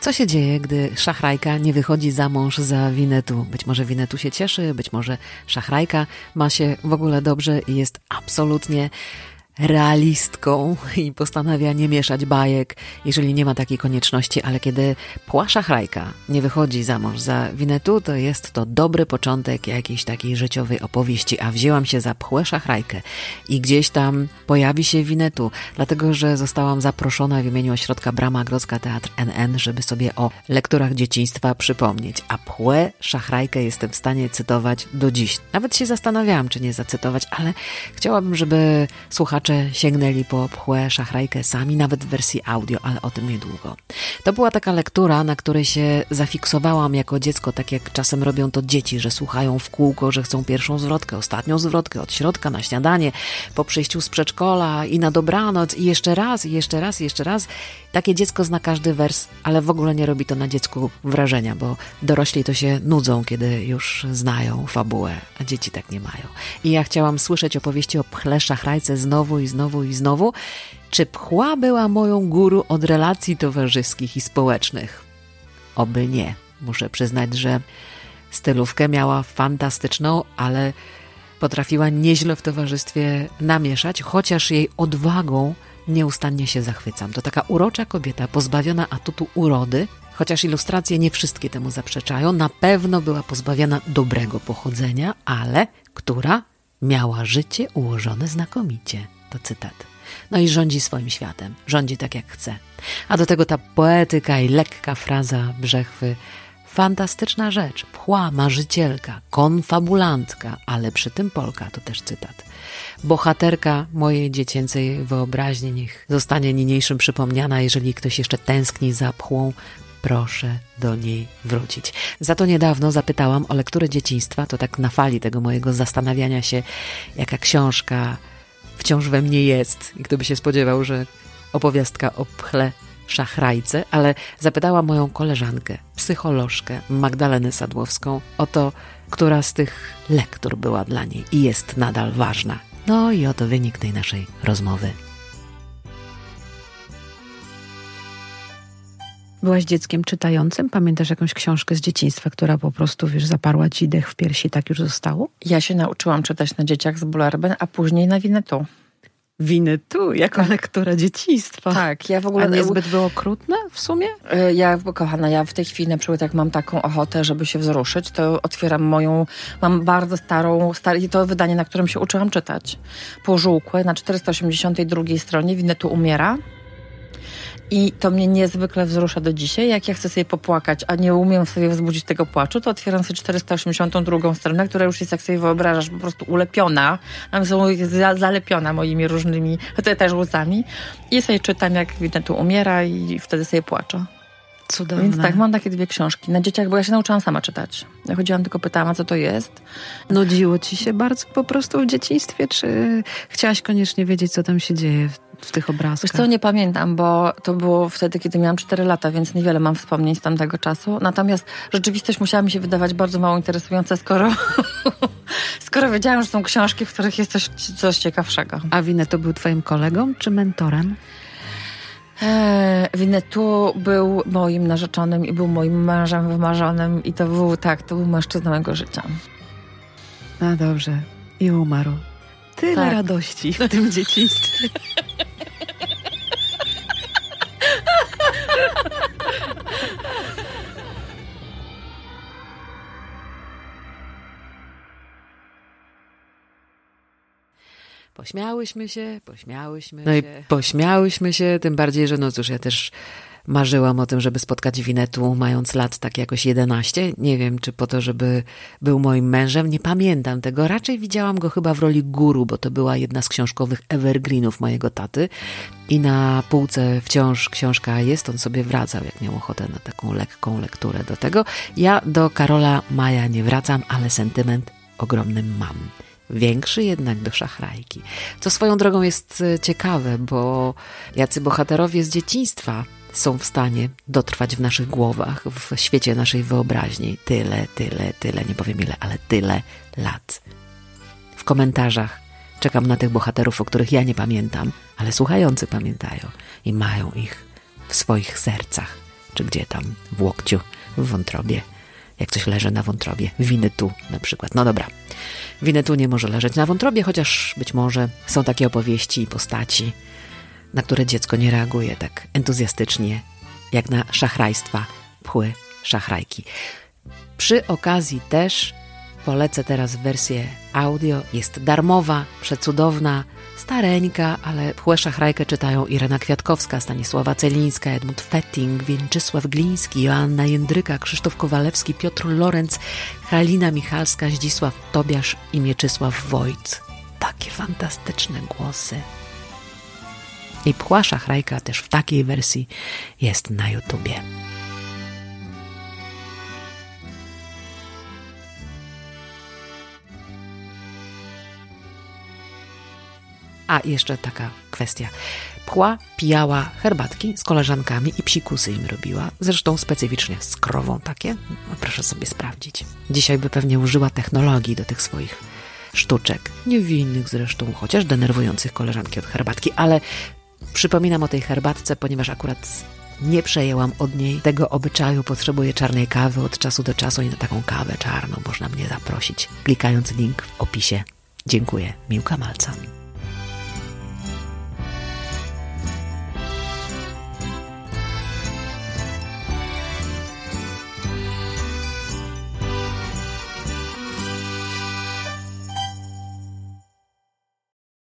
Co się dzieje, gdy szachrajka nie wychodzi za mąż za Winetu? Być może Winetu się cieszy, być może szachrajka ma się w ogóle dobrze i jest absolutnie realistką i postanawia nie mieszać bajek, jeżeli nie ma takiej konieczności, ale kiedy płasza chrajka nie wychodzi za mąż za Winetu, to jest to dobry początek jakiejś takiej życiowej opowieści, a wzięłam się za pchłę szachrajkę i gdzieś tam pojawi się Winetu, dlatego, że zostałam zaproszona w imieniu ośrodka Brama Grodzka Teatr NN, żeby sobie o lekturach dzieciństwa przypomnieć, a pchłę szachrajkę jestem w stanie cytować do dziś. Nawet się zastanawiałam, czy nie zacytować, ale chciałabym, żeby słuchacze słuchacze sięgnęli po pchłę szachrajkę sami, nawet w wersji audio, ale o tym niedługo. To była taka lektura, na której się zafiksowałam jako dziecko, tak jak czasem robią to dzieci, że słuchają w kółko, że chcą pierwszą zwrotkę, ostatnią zwrotkę, od środka na śniadanie, po przyjściu z przedszkola i na dobranoc i jeszcze raz, i jeszcze raz, i jeszcze raz. Takie dziecko zna każdy wers, ale w ogóle nie robi to na dziecku wrażenia, bo dorośli to się nudzą, kiedy już znają fabułę, a dzieci tak nie mają. I ja chciałam słyszeć opowieści o pchle szachrajce znowu i znowu i znowu. Czy pchła była moją guru od relacji towarzyskich i społecznych? Oby nie. Muszę przyznać, że stylówkę miała fantastyczną, ale potrafiła nieźle w towarzystwie namieszać, chociaż jej odwagą nieustannie się zachwycam. To taka urocza kobieta, pozbawiona atutu urody, chociaż ilustracje nie wszystkie temu zaprzeczają, na pewno była pozbawiona dobrego pochodzenia, ale która miała życie ułożone znakomicie. To cytat. No i rządzi swoim światem, rządzi tak jak chce. A do tego ta poetyka i lekka fraza Brzechwy. Fantastyczna rzecz, pchła, marzycielka, konfabulantka, ale przy tym Polka, to też cytat. Bohaterka mojej dziecięcej wyobraźni niech zostanie niniejszym przypomniana, jeżeli ktoś jeszcze tęskni za pchłą, proszę do niej wrócić. Za to niedawno zapytałam o lekturę dzieciństwa, to tak na fali tego mojego zastanawiania się, jaka książka wciąż we mnie jest. I kto by się spodziewał, że opowiastka o pchle szachrajce, ale zapytała moją koleżankę, psycholożkę Magdalenę Sadłowską o to, która z tych lektur była dla niej i jest nadal ważna. No i oto wynik tej naszej rozmowy. Byłaś dzieckiem czytającym? Pamiętasz jakąś książkę z dzieciństwa, która po prostu, wiesz, zaparła ci dech w piersi, tak już zostało? Ja się nauczyłam czytać na dzieciach z Bullerben, a później na Winetu. Winy tu, jako tak. lektura dzieciństwa. Tak, ja w ogóle... A niezbyt było okrutne w sumie? E, ja, kochana, ja w tej chwili na przykład jak mam taką ochotę, żeby się wzruszyć, to otwieram moją, mam bardzo starą, stare, to wydanie, na którym się uczyłam czytać. Pożółkłe, na 482 stronie Winetu umiera. I to mnie niezwykle wzrusza do dzisiaj. Jak ja chcę sobie popłakać, a nie umiem sobie wzbudzić tego płaczu, to otwieram sobie 482 stronę, która już jest, jak sobie wyobrażasz, po prostu ulepiona. Tam są zalepiona moimi różnymi, to też łzami. I sobie czytam, jak tu umiera i wtedy sobie płaczę. Cudowne. Więc tak, mam takie dwie książki. Na dzieciach, bo ja się nauczyłam sama czytać. Ja chodziłam, tylko pytałam, co to jest. Nudziło ci się bardzo po prostu w dzieciństwie, czy chciałaś koniecznie wiedzieć, co tam się dzieje w tych obrazkach? Wiesz co, nie pamiętam, bo to było wtedy, kiedy miałam 4 lata, więc niewiele mam wspomnień z tamtego czasu. Natomiast rzeczywistość musiała mi się wydawać bardzo mało interesująca, skoro, skoro wiedziałam, że są książki, w których jest coś, coś ciekawszego. A Winnetu był twoim kolegą czy mentorem? Eee, Winnetu był moim narzeczonym i był moim mężem wymarzonym i to był, tak, to był mężczyzna mojego życia. No dobrze. I umarł. Tyle tak. radości w tym dzieciństwie. Pośmiałyśmy się, pośmiałyśmy no się. No i pośmiałyśmy się, tym bardziej, że no cóż, ja też marzyłam o tym, żeby spotkać Winetu, mając lat tak jakoś 11. Nie wiem, czy po to, żeby był moim mężem, nie pamiętam tego. Raczej widziałam go chyba w roli guru, bo to była jedna z książkowych evergreenów mojego taty. I na półce wciąż książka jest, on sobie wracał, jak miał ochotę na taką lekką lekturę do tego. Ja do Karola Maja nie wracam, ale sentyment ogromny mam większy jednak do szachrajki. Co swoją drogą jest e, ciekawe, bo jacy bohaterowie z dzieciństwa są w stanie dotrwać w naszych głowach, w świecie naszej wyobraźni. Tyle, tyle, tyle, nie powiem ile, ale tyle lat. W komentarzach czekam na tych bohaterów, o których ja nie pamiętam, ale słuchający pamiętają i mają ich w swoich sercach czy gdzie tam, w łokciu, w wątrobie. Jak coś leży na wątrobie. Winy tu na przykład. No dobra. Winy tu nie może leżeć na wątrobie, chociaż być może są takie opowieści i postaci, na które dziecko nie reaguje tak entuzjastycznie, jak na szachrajstwa pchły szachrajki. Przy okazji też polecę teraz wersję audio. Jest darmowa, przecudowna, stareńka, ale pchłę szachrajkę czytają Irena Kwiatkowska, Stanisława Celińska, Edmund Fetting, Więczysław Gliński, Joanna Jędryka, Krzysztof Kowalewski, Piotr Lorenz, Halina Michalska, Zdzisław Tobiasz i Mieczysław Wojc. Takie fantastyczne głosy. I pchła szachrajka też w takiej wersji jest na YouTubie. A jeszcze taka kwestia. Pchła pijała herbatki z koleżankami i psikusy im robiła. Zresztą specyficznie z krową takie. No, proszę sobie sprawdzić. Dzisiaj by pewnie użyła technologii do tych swoich sztuczek. Niewinnych zresztą, chociaż denerwujących koleżanki od herbatki, ale przypominam o tej herbatce, ponieważ akurat nie przejęłam od niej tego obyczaju. Potrzebuję czarnej kawy od czasu do czasu i na taką kawę czarną można mnie zaprosić, klikając link w opisie. Dziękuję. Miłka Malcan.